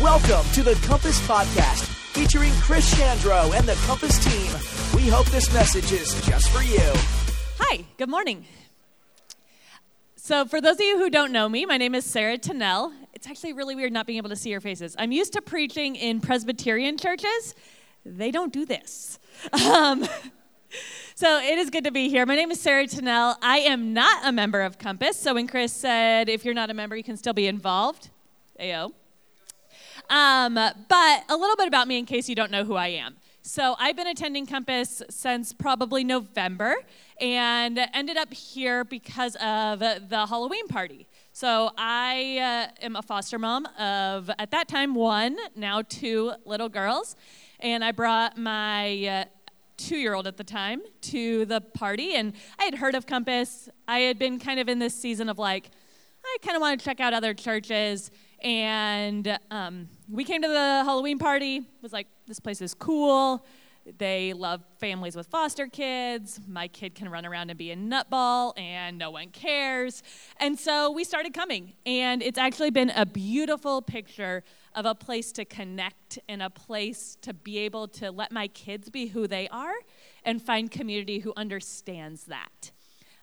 Welcome to the Compass Podcast, featuring Chris Chandro and the Compass team. We hope this message is just for you. Hi, good morning. So, for those of you who don't know me, my name is Sarah Tunall. It's actually really weird not being able to see your faces. I'm used to preaching in Presbyterian churches, they don't do this. Um, so, it is good to be here. My name is Sarah Tunall. I am not a member of Compass. So, when Chris said, if you're not a member, you can still be involved, AO. Um, but a little bit about me in case you don't know who I am. So I've been attending Compass since probably November and ended up here because of the Halloween party. So I uh, am a foster mom of, at that time, one, now two little girls. And I brought my uh, two year old at the time to the party. And I had heard of Compass. I had been kind of in this season of like, I kind of want to check out other churches. And um, we came to the Halloween party. Was like, this place is cool. They love families with foster kids. My kid can run around and be a nutball, and no one cares. And so we started coming. And it's actually been a beautiful picture of a place to connect and a place to be able to let my kids be who they are and find community who understands that.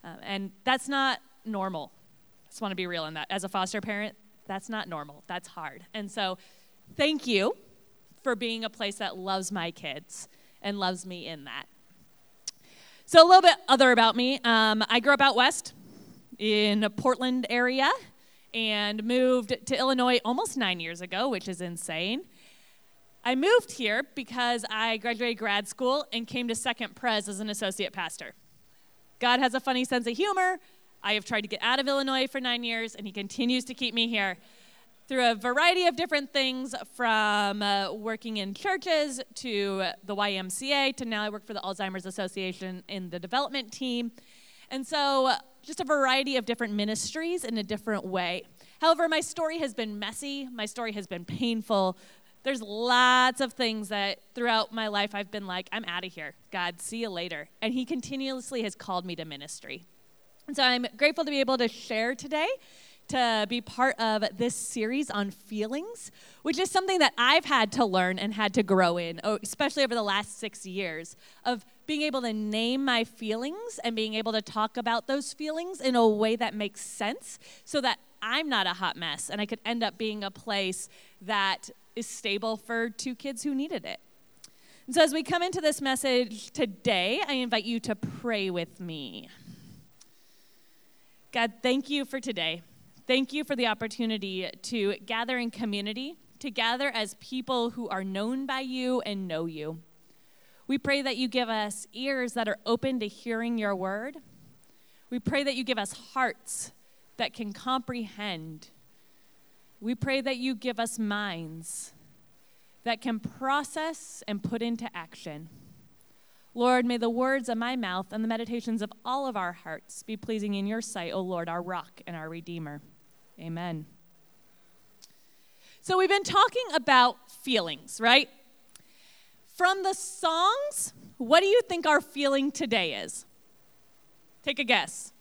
Uh, and that's not normal. I just want to be real in that. As a foster parent, that's not normal. That's hard. And so, thank you for being a place that loves my kids and loves me in that. So, a little bit other about me. Um, I grew up out west in Portland area and moved to Illinois almost nine years ago, which is insane. I moved here because I graduated grad school and came to Second Pres as an associate pastor. God has a funny sense of humor. I have tried to get out of Illinois for nine years, and he continues to keep me here through a variety of different things from uh, working in churches to the YMCA to now I work for the Alzheimer's Association in the development team. And so, just a variety of different ministries in a different way. However, my story has been messy, my story has been painful. There's lots of things that throughout my life I've been like, I'm out of here. God, see you later. And He continuously has called me to ministry. And so I'm grateful to be able to share today, to be part of this series on feelings, which is something that I've had to learn and had to grow in, especially over the last six years, of being able to name my feelings and being able to talk about those feelings in a way that makes sense so that I'm not a hot mess and I could end up being a place that is stable for two kids who needed it. And so, as we come into this message today, I invite you to pray with me. God, thank you for today. Thank you for the opportunity to gather in community, to gather as people who are known by you and know you. We pray that you give us ears that are open to hearing your word. We pray that you give us hearts that can comprehend. We pray that you give us minds that can process and put into action. Lord, may the words of my mouth and the meditations of all of our hearts be pleasing in your sight, O Lord, our rock and our redeemer. Amen. So, we've been talking about feelings, right? From the songs, what do you think our feeling today is? Take a guess.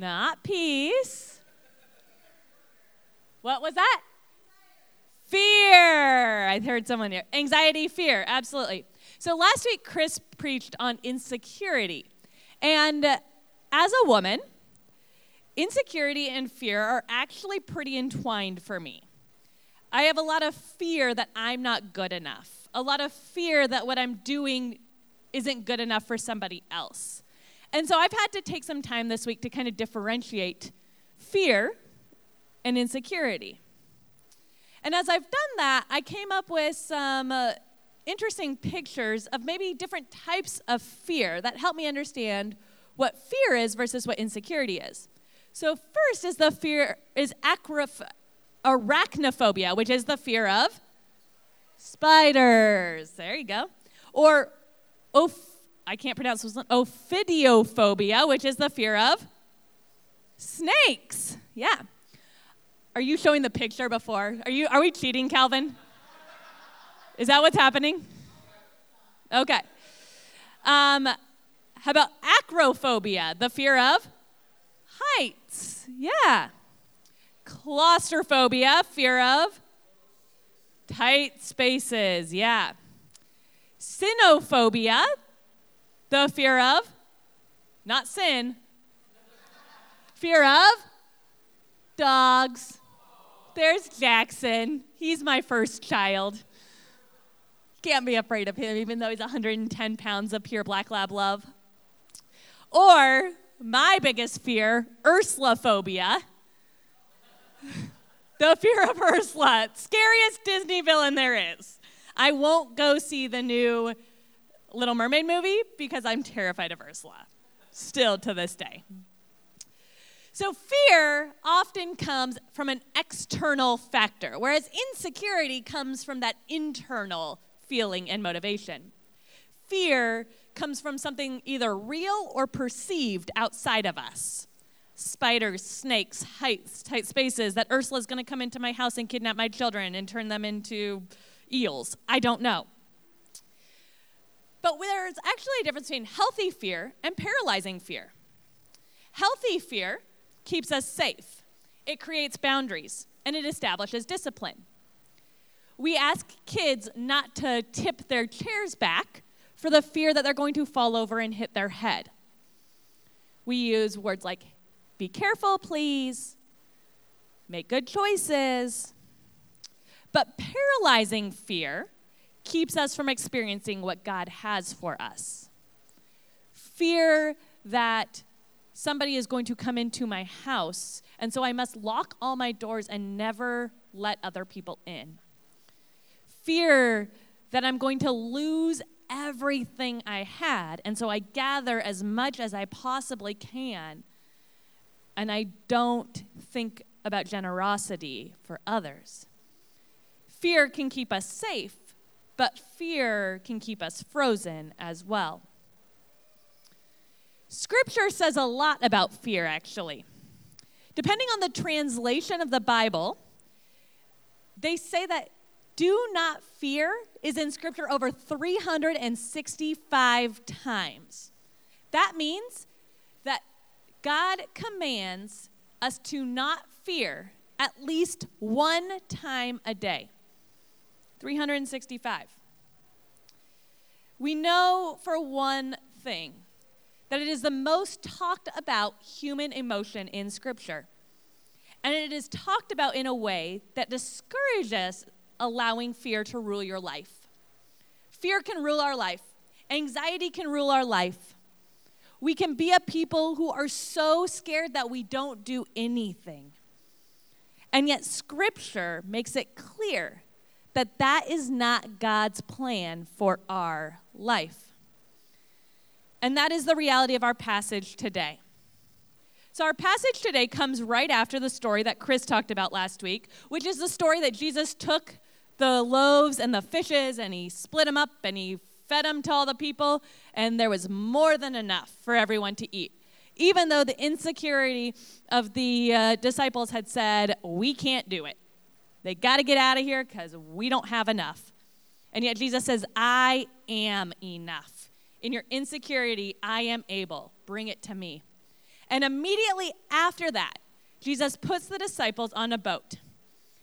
Not peace. What was that? Fear. I heard someone here. Anxiety, fear, absolutely. So last week, Chris preached on insecurity. And as a woman, insecurity and fear are actually pretty entwined for me. I have a lot of fear that I'm not good enough, a lot of fear that what I'm doing isn't good enough for somebody else. And so I've had to take some time this week to kind of differentiate fear and insecurity. And as I've done that, I came up with some uh, interesting pictures of maybe different types of fear that help me understand what fear is versus what insecurity is. So first is the fear is arachnophobia, which is the fear of spiders. There you go. Or oph- I can't pronounce this one. Ophidiophobia, which is the fear of snakes. Yeah. Are you showing the picture before? Are you are we cheating, Calvin? Is that what's happening? Okay. Um, how about acrophobia, the fear of heights? Yeah. Claustrophobia, fear of tight spaces, yeah. Sinophobia, the fear of not sin, fear of dogs. There's Jackson. He's my first child. Can't be afraid of him, even though he's 110 pounds of pure black lab love. Or my biggest fear, Ursula phobia. the fear of Ursula, scariest Disney villain there is. I won't go see the new Little Mermaid movie because I'm terrified of Ursula, still to this day. So, fear often comes from an external factor, whereas insecurity comes from that internal feeling and motivation. Fear comes from something either real or perceived outside of us spiders, snakes, heights, tight spaces, that Ursula's to come into my house and kidnap my children and turn them into eels. I don't know. But there's actually a difference between healthy fear and paralyzing fear. Healthy fear keeps us safe, it creates boundaries, and it establishes discipline. We ask kids not to tip their chairs back for the fear that they're going to fall over and hit their head. We use words like, be careful, please, make good choices. But paralyzing fear keeps us from experiencing what God has for us. Fear that somebody is going to come into my house, and so I must lock all my doors and never let other people in. Fear that I'm going to lose everything I had, and so I gather as much as I possibly can, and I don't think about generosity for others. Fear can keep us safe, but fear can keep us frozen as well. Scripture says a lot about fear, actually. Depending on the translation of the Bible, they say that do not fear is in Scripture over 365 times. That means that God commands us to not fear at least one time a day. 365. We know for one thing that it is the most talked about human emotion in Scripture. And it is talked about in a way that discourages allowing fear to rule your life. Fear can rule our life, anxiety can rule our life. We can be a people who are so scared that we don't do anything. And yet, Scripture makes it clear that that is not God's plan for our life. And that is the reality of our passage today. So, our passage today comes right after the story that Chris talked about last week, which is the story that Jesus took the loaves and the fishes and he split them up and he fed them to all the people, and there was more than enough for everyone to eat. Even though the insecurity of the uh, disciples had said, We can't do it. They got to get out of here because we don't have enough. And yet Jesus says, I am enough. In your insecurity, I am able. Bring it to me. And immediately after that, Jesus puts the disciples on a boat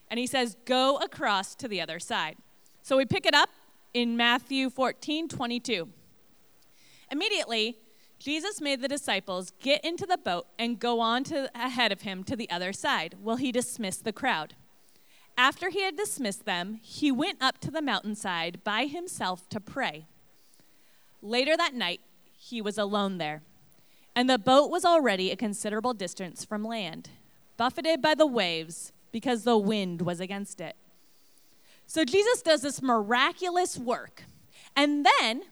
and he says, Go across to the other side. So we pick it up in Matthew 14 22. Immediately, Jesus made the disciples get into the boat and go on to ahead of him to the other side while he dismissed the crowd. After he had dismissed them, he went up to the mountainside by himself to pray. Later that night, he was alone there, and the boat was already a considerable distance from land, buffeted by the waves because the wind was against it. So Jesus does this miraculous work, and then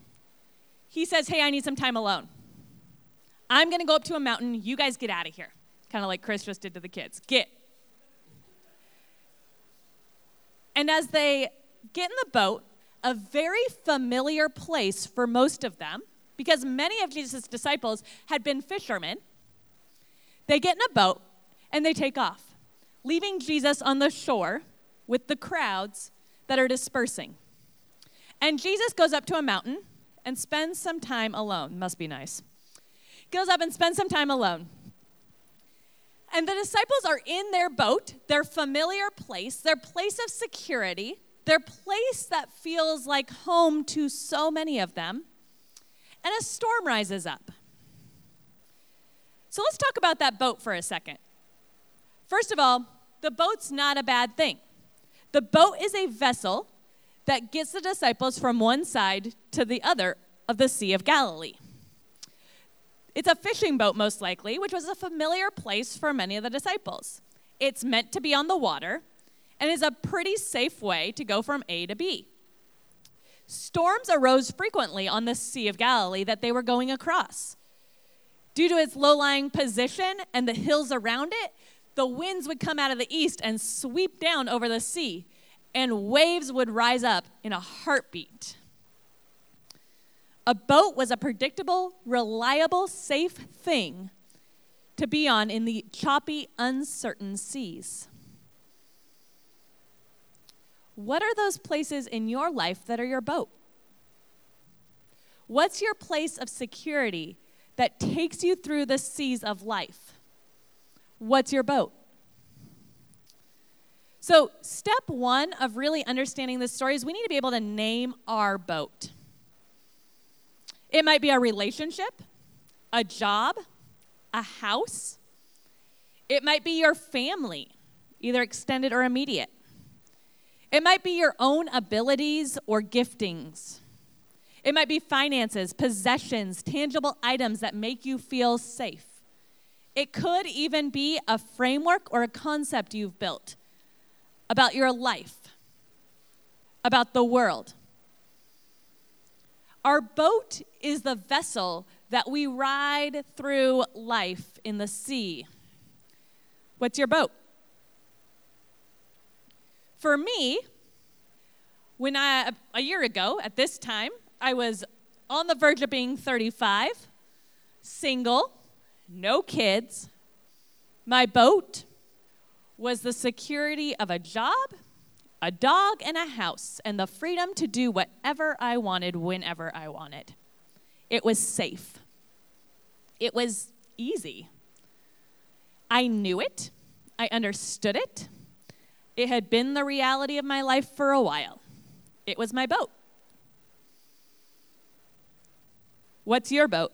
he says, Hey, I need some time alone. I'm going to go up to a mountain. You guys get out of here. Kind of like Chris just did to the kids. Get. And as they get in the boat, a very familiar place for most of them because many of Jesus' disciples had been fishermen. They get in a boat and they take off, leaving Jesus on the shore with the crowds that are dispersing. And Jesus goes up to a mountain and spends some time alone. Must be nice. Goes up and spends some time alone. And the disciples are in their boat, their familiar place, their place of security, their place that feels like home to so many of them. And a storm rises up. So let's talk about that boat for a second. First of all, the boat's not a bad thing. The boat is a vessel that gets the disciples from one side to the other of the Sea of Galilee. It's a fishing boat, most likely, which was a familiar place for many of the disciples. It's meant to be on the water and is a pretty safe way to go from A to B. Storms arose frequently on the Sea of Galilee that they were going across. Due to its low lying position and the hills around it, the winds would come out of the east and sweep down over the sea, and waves would rise up in a heartbeat. A boat was a predictable, reliable, safe thing to be on in the choppy, uncertain seas. What are those places in your life that are your boat? What's your place of security that takes you through the seas of life? What's your boat? So, step one of really understanding this story is we need to be able to name our boat. It might be a relationship, a job, a house. It might be your family, either extended or immediate. It might be your own abilities or giftings. It might be finances, possessions, tangible items that make you feel safe. It could even be a framework or a concept you've built about your life, about the world. Our boat is the vessel that we ride through life in the sea. What's your boat? For me, when I, a year ago at this time, I was on the verge of being 35, single, no kids. My boat was the security of a job, a dog, and a house, and the freedom to do whatever I wanted whenever I wanted. It was safe. It was easy. I knew it. I understood it. It had been the reality of my life for a while. It was my boat. What's your boat?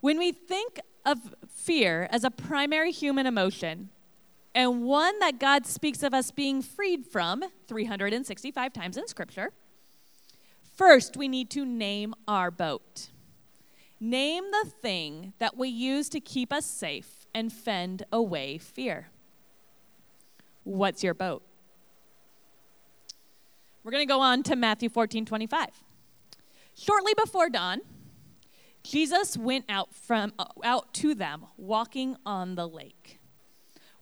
When we think of fear as a primary human emotion, and one that God speaks of us being freed from 365 times in Scripture, first we need to name our boat. Name the thing that we use to keep us safe and fend away fear. What's your boat? We're going to go on to Matthew 14 25. Shortly before dawn, Jesus went out from out to them walking on the lake.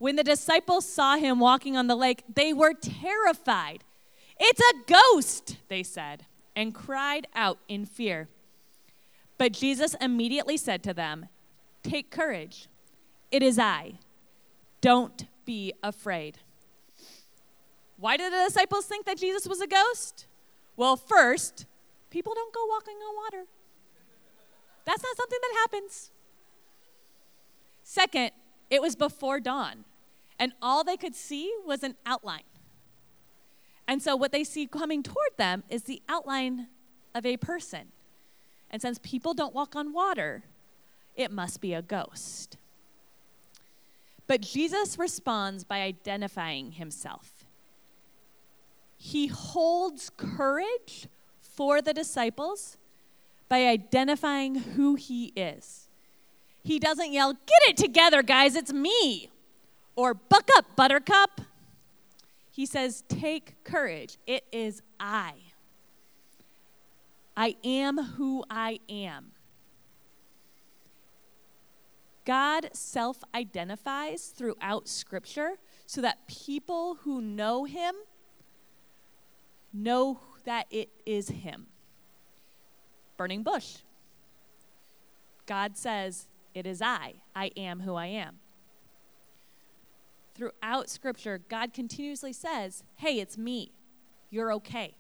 When the disciples saw him walking on the lake, they were terrified. It's a ghost, they said, and cried out in fear. But Jesus immediately said to them, Take courage. It is I. Don't be afraid. Why did the disciples think that Jesus was a ghost? Well, first, people don't go walking on water. That's not something that happens. Second, it was before dawn, and all they could see was an outline. And so, what they see coming toward them is the outline of a person. And since people don't walk on water, it must be a ghost. But Jesus responds by identifying himself. He holds courage for the disciples by identifying who he is. He doesn't yell, Get it together, guys, it's me, or Buck up, buttercup. He says, Take courage, it is I. I am who I am. God self identifies throughout Scripture so that people who know Him know that it is Him burning bush. God says, It is I. I am who I am. Throughout Scripture, God continuously says, Hey, it's me. You're okay.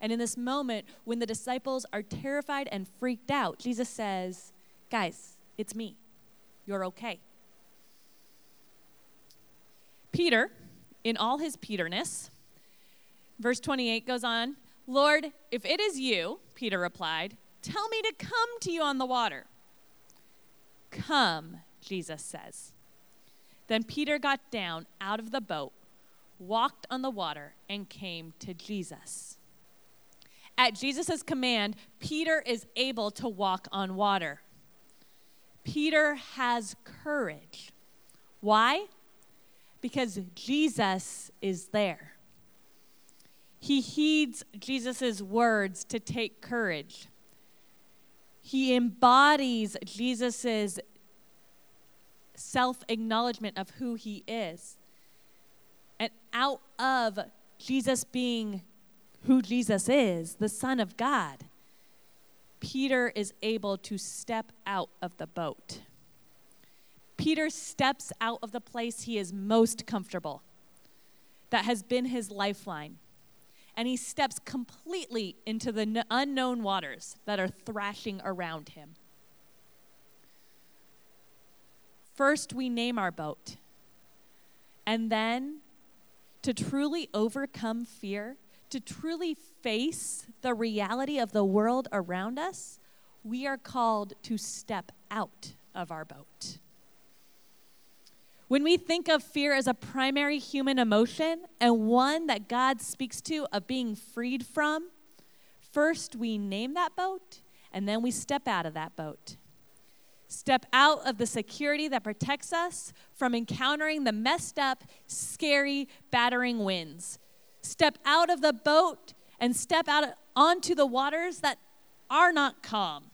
And in this moment, when the disciples are terrified and freaked out, Jesus says, Guys, it's me. You're okay. Peter, in all his Peterness, verse 28 goes on Lord, if it is you, Peter replied, tell me to come to you on the water. Come, Jesus says. Then Peter got down out of the boat, walked on the water, and came to Jesus. At Jesus' command, Peter is able to walk on water. Peter has courage. Why? Because Jesus is there. He heeds Jesus' words to take courage. He embodies Jesus' self acknowledgement of who he is. And out of Jesus being who Jesus is, the Son of God, Peter is able to step out of the boat. Peter steps out of the place he is most comfortable, that has been his lifeline, and he steps completely into the unknown waters that are thrashing around him. First, we name our boat. And then, to truly overcome fear, to truly face the reality of the world around us, we are called to step out of our boat. When we think of fear as a primary human emotion and one that God speaks to of being freed from, first we name that boat and then we step out of that boat. Step out of the security that protects us from encountering the messed up, scary, battering winds. Step out of the boat and step out onto the waters that are not calm.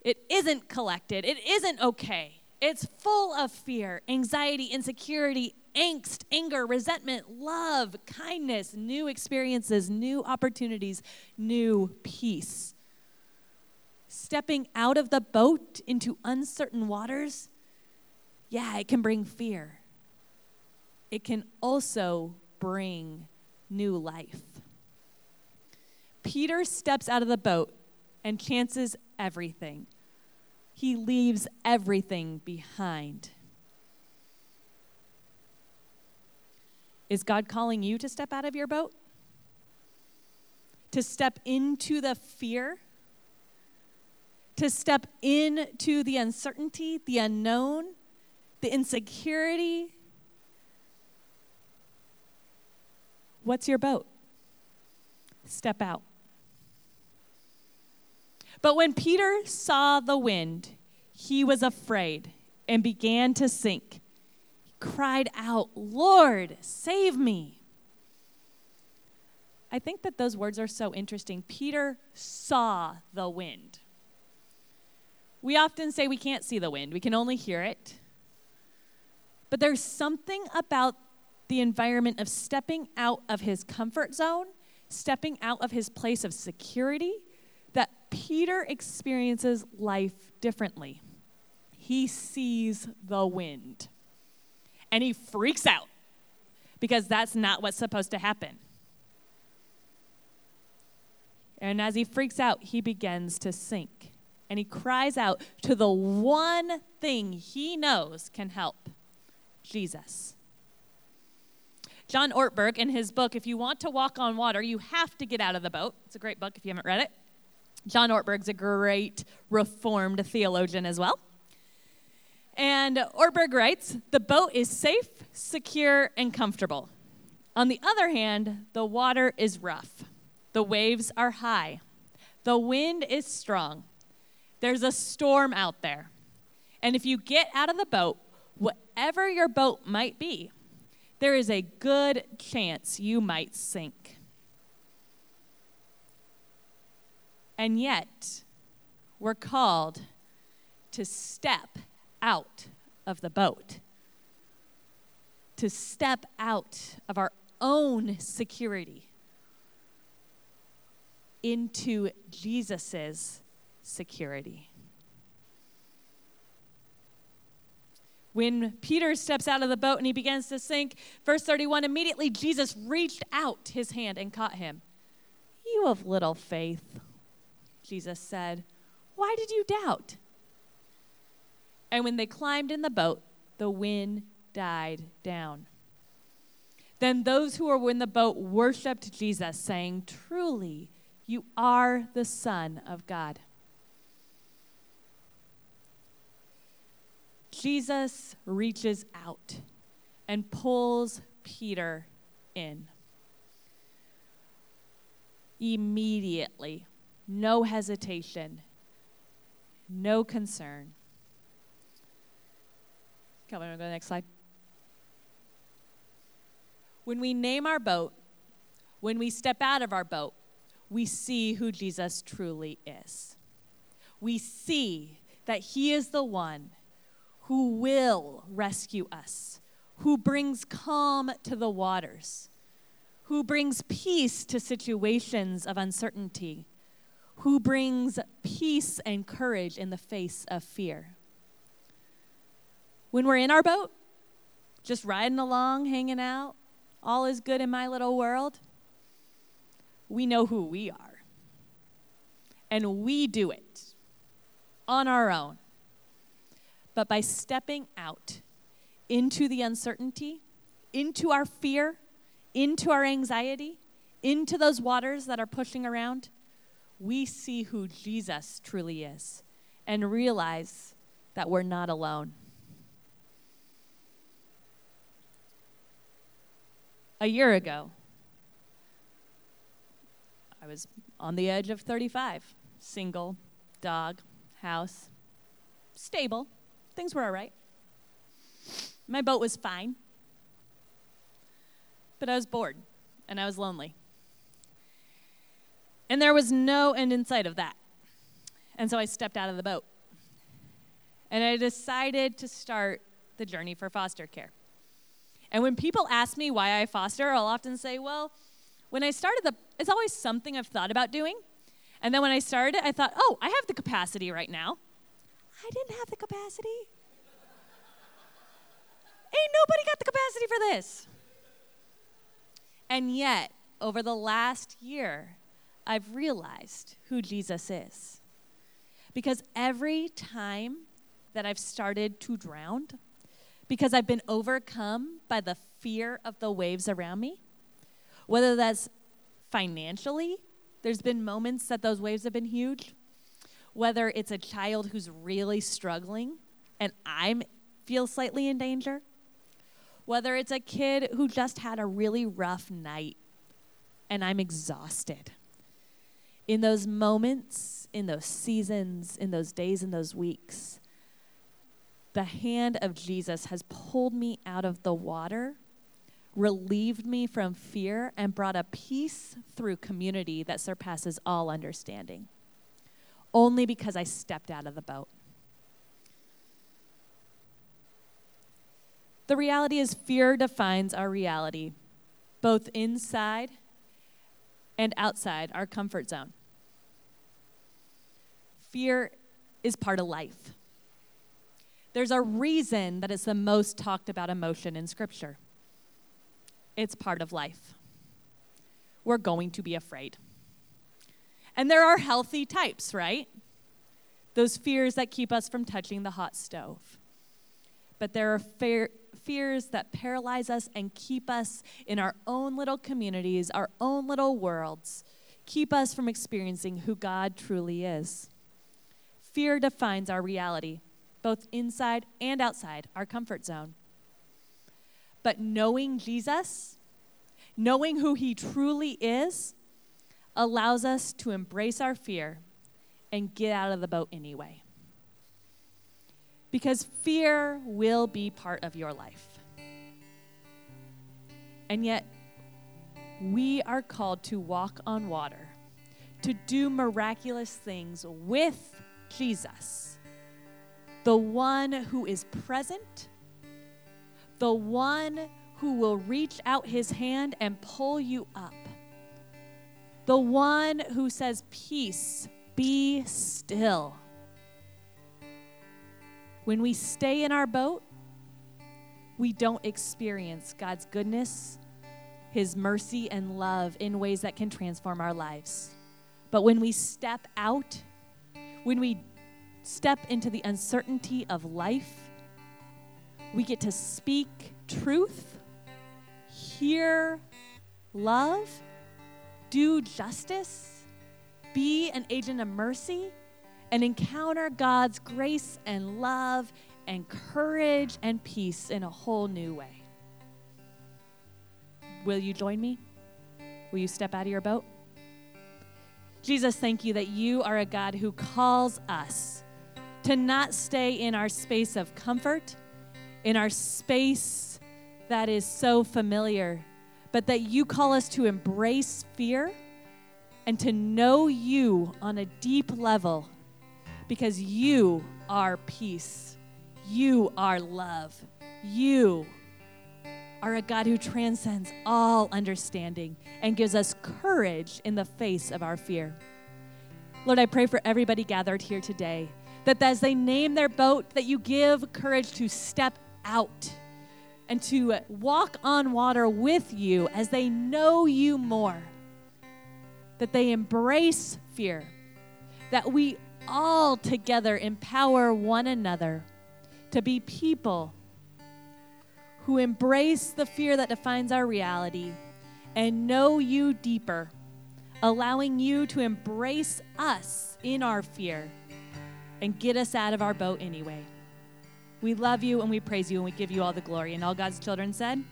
It isn't collected. It isn't okay. It's full of fear, anxiety, insecurity, angst, anger, resentment, love, kindness, new experiences, new opportunities, new peace stepping out of the boat into uncertain waters, yeah, it can bring fear. It can also bring new life. Peter steps out of the boat and chances everything. He leaves everything behind. Is God calling you to step out of your boat? To step into the fear to step into the uncertainty, the unknown, the insecurity. What's your boat? Step out. But when Peter saw the wind, he was afraid and began to sink. He cried out, Lord, save me. I think that those words are so interesting. Peter saw the wind. We often say we can't see the wind, we can only hear it. But there's something about the environment of stepping out of his comfort zone, stepping out of his place of security, that Peter experiences life differently. He sees the wind and he freaks out because that's not what's supposed to happen. And as he freaks out, he begins to sink and he cries out to the one thing he knows can help Jesus. John Ortberg, in his book, If You Want to Walk on Water, You Have to Get Out of the Boat. It's a great book if you haven't read it. John Ortberg's a great Reformed theologian as well. And Ortberg writes The boat is safe, secure, and comfortable. On the other hand, the water is rough, the waves are high, the wind is strong there's a storm out there. And if you get out of the boat, whatever your boat might be, there is a good chance you might sink. And yet, we're called to step out of the boat, to step out of our own security into Jesus's security. When Peter steps out of the boat and he begins to sink, verse 31 immediately Jesus reached out his hand and caught him. You of little faith, Jesus said, why did you doubt? And when they climbed in the boat, the wind died down. Then those who were in the boat worshiped Jesus, saying, Truly, you are the Son of God. Jesus reaches out and pulls Peter in. Immediately, no hesitation, no concern. Come on, go to the next slide. When we name our boat, when we step out of our boat, we see who Jesus truly is. We see that He is the one who will rescue us, who brings calm to the waters, who brings peace to situations of uncertainty, who brings peace and courage in the face of fear. When we're in our boat, just riding along, hanging out, all is good in my little world, we know who we are. And we do it on our own. But by stepping out into the uncertainty, into our fear, into our anxiety, into those waters that are pushing around, we see who Jesus truly is and realize that we're not alone. a year ago, I was on the edge of 35, single, dog, house, stable. Things were all right. My boat was fine. But I was bored and I was lonely. And there was no end in sight of that. And so I stepped out of the boat. And I decided to start the journey for foster care. And when people ask me why I foster, I'll often say, well, when I started the, it's always something I've thought about doing. And then when I started, I thought, oh, I have the capacity right now. I didn't have the capacity. Ain't nobody got the capacity for this. And yet, over the last year, I've realized who Jesus is. Because every time that I've started to drown, because I've been overcome by the fear of the waves around me. Whether that's financially, there's been moments that those waves have been huge. Whether it's a child who's really struggling and I feel slightly in danger. Whether it's a kid who just had a really rough night and I'm exhausted. In those moments, in those seasons, in those days, in those weeks, the hand of Jesus has pulled me out of the water, relieved me from fear, and brought a peace through community that surpasses all understanding. Only because I stepped out of the boat. The reality is, fear defines our reality, both inside and outside our comfort zone. Fear is part of life. There's a reason that it's the most talked about emotion in Scripture. It's part of life. We're going to be afraid. And there are healthy types, right? Those fears that keep us from touching the hot stove. But there are fear, fears that paralyze us and keep us in our own little communities, our own little worlds, keep us from experiencing who God truly is. Fear defines our reality both inside and outside our comfort zone. But knowing Jesus, knowing who he truly is, allows us to embrace our fear and get out of the boat anyway. Because fear will be part of your life. And yet, we are called to walk on water, to do miraculous things with Jesus the one who is present, the one who will reach out his hand and pull you up, the one who says, Peace, be still. When we stay in our boat, we don't experience God's goodness, His mercy, and love in ways that can transform our lives. But when we step out, when we step into the uncertainty of life, We get to speak truth, hear love, do justice, be an agent of mercy, and encounter God's grace and love and courage and peace in a whole new way. Will you join me? Will you step out of your boat? Jesus, thank you that you are a God who calls us to not stay in our space of comfort, in our space that is so familiar, but that you call us to embrace fear and to know you on a deep level because you are peace. You are love. You are a God who transcends all understanding and gives us courage in the face of our fear. Lord, I pray for everybody gathered here today that as they name their boat, that you give courage to step out and to walk on water with you as they know you more. That they embrace fear, that we all together empower one another to be people who embrace the fear that defines our reality and know you deeper, allowing you to embrace us in our fear and get us out of our boat anyway. We love you and we praise you and we give you all the glory. And all God's children said,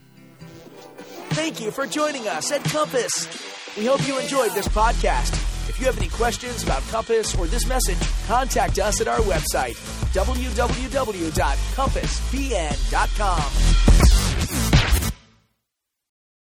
Thank you for joining us at Compass. We hope you enjoyed this podcast. If you have any questions about Compass or this message, contact us at our website, www.compassbn.com.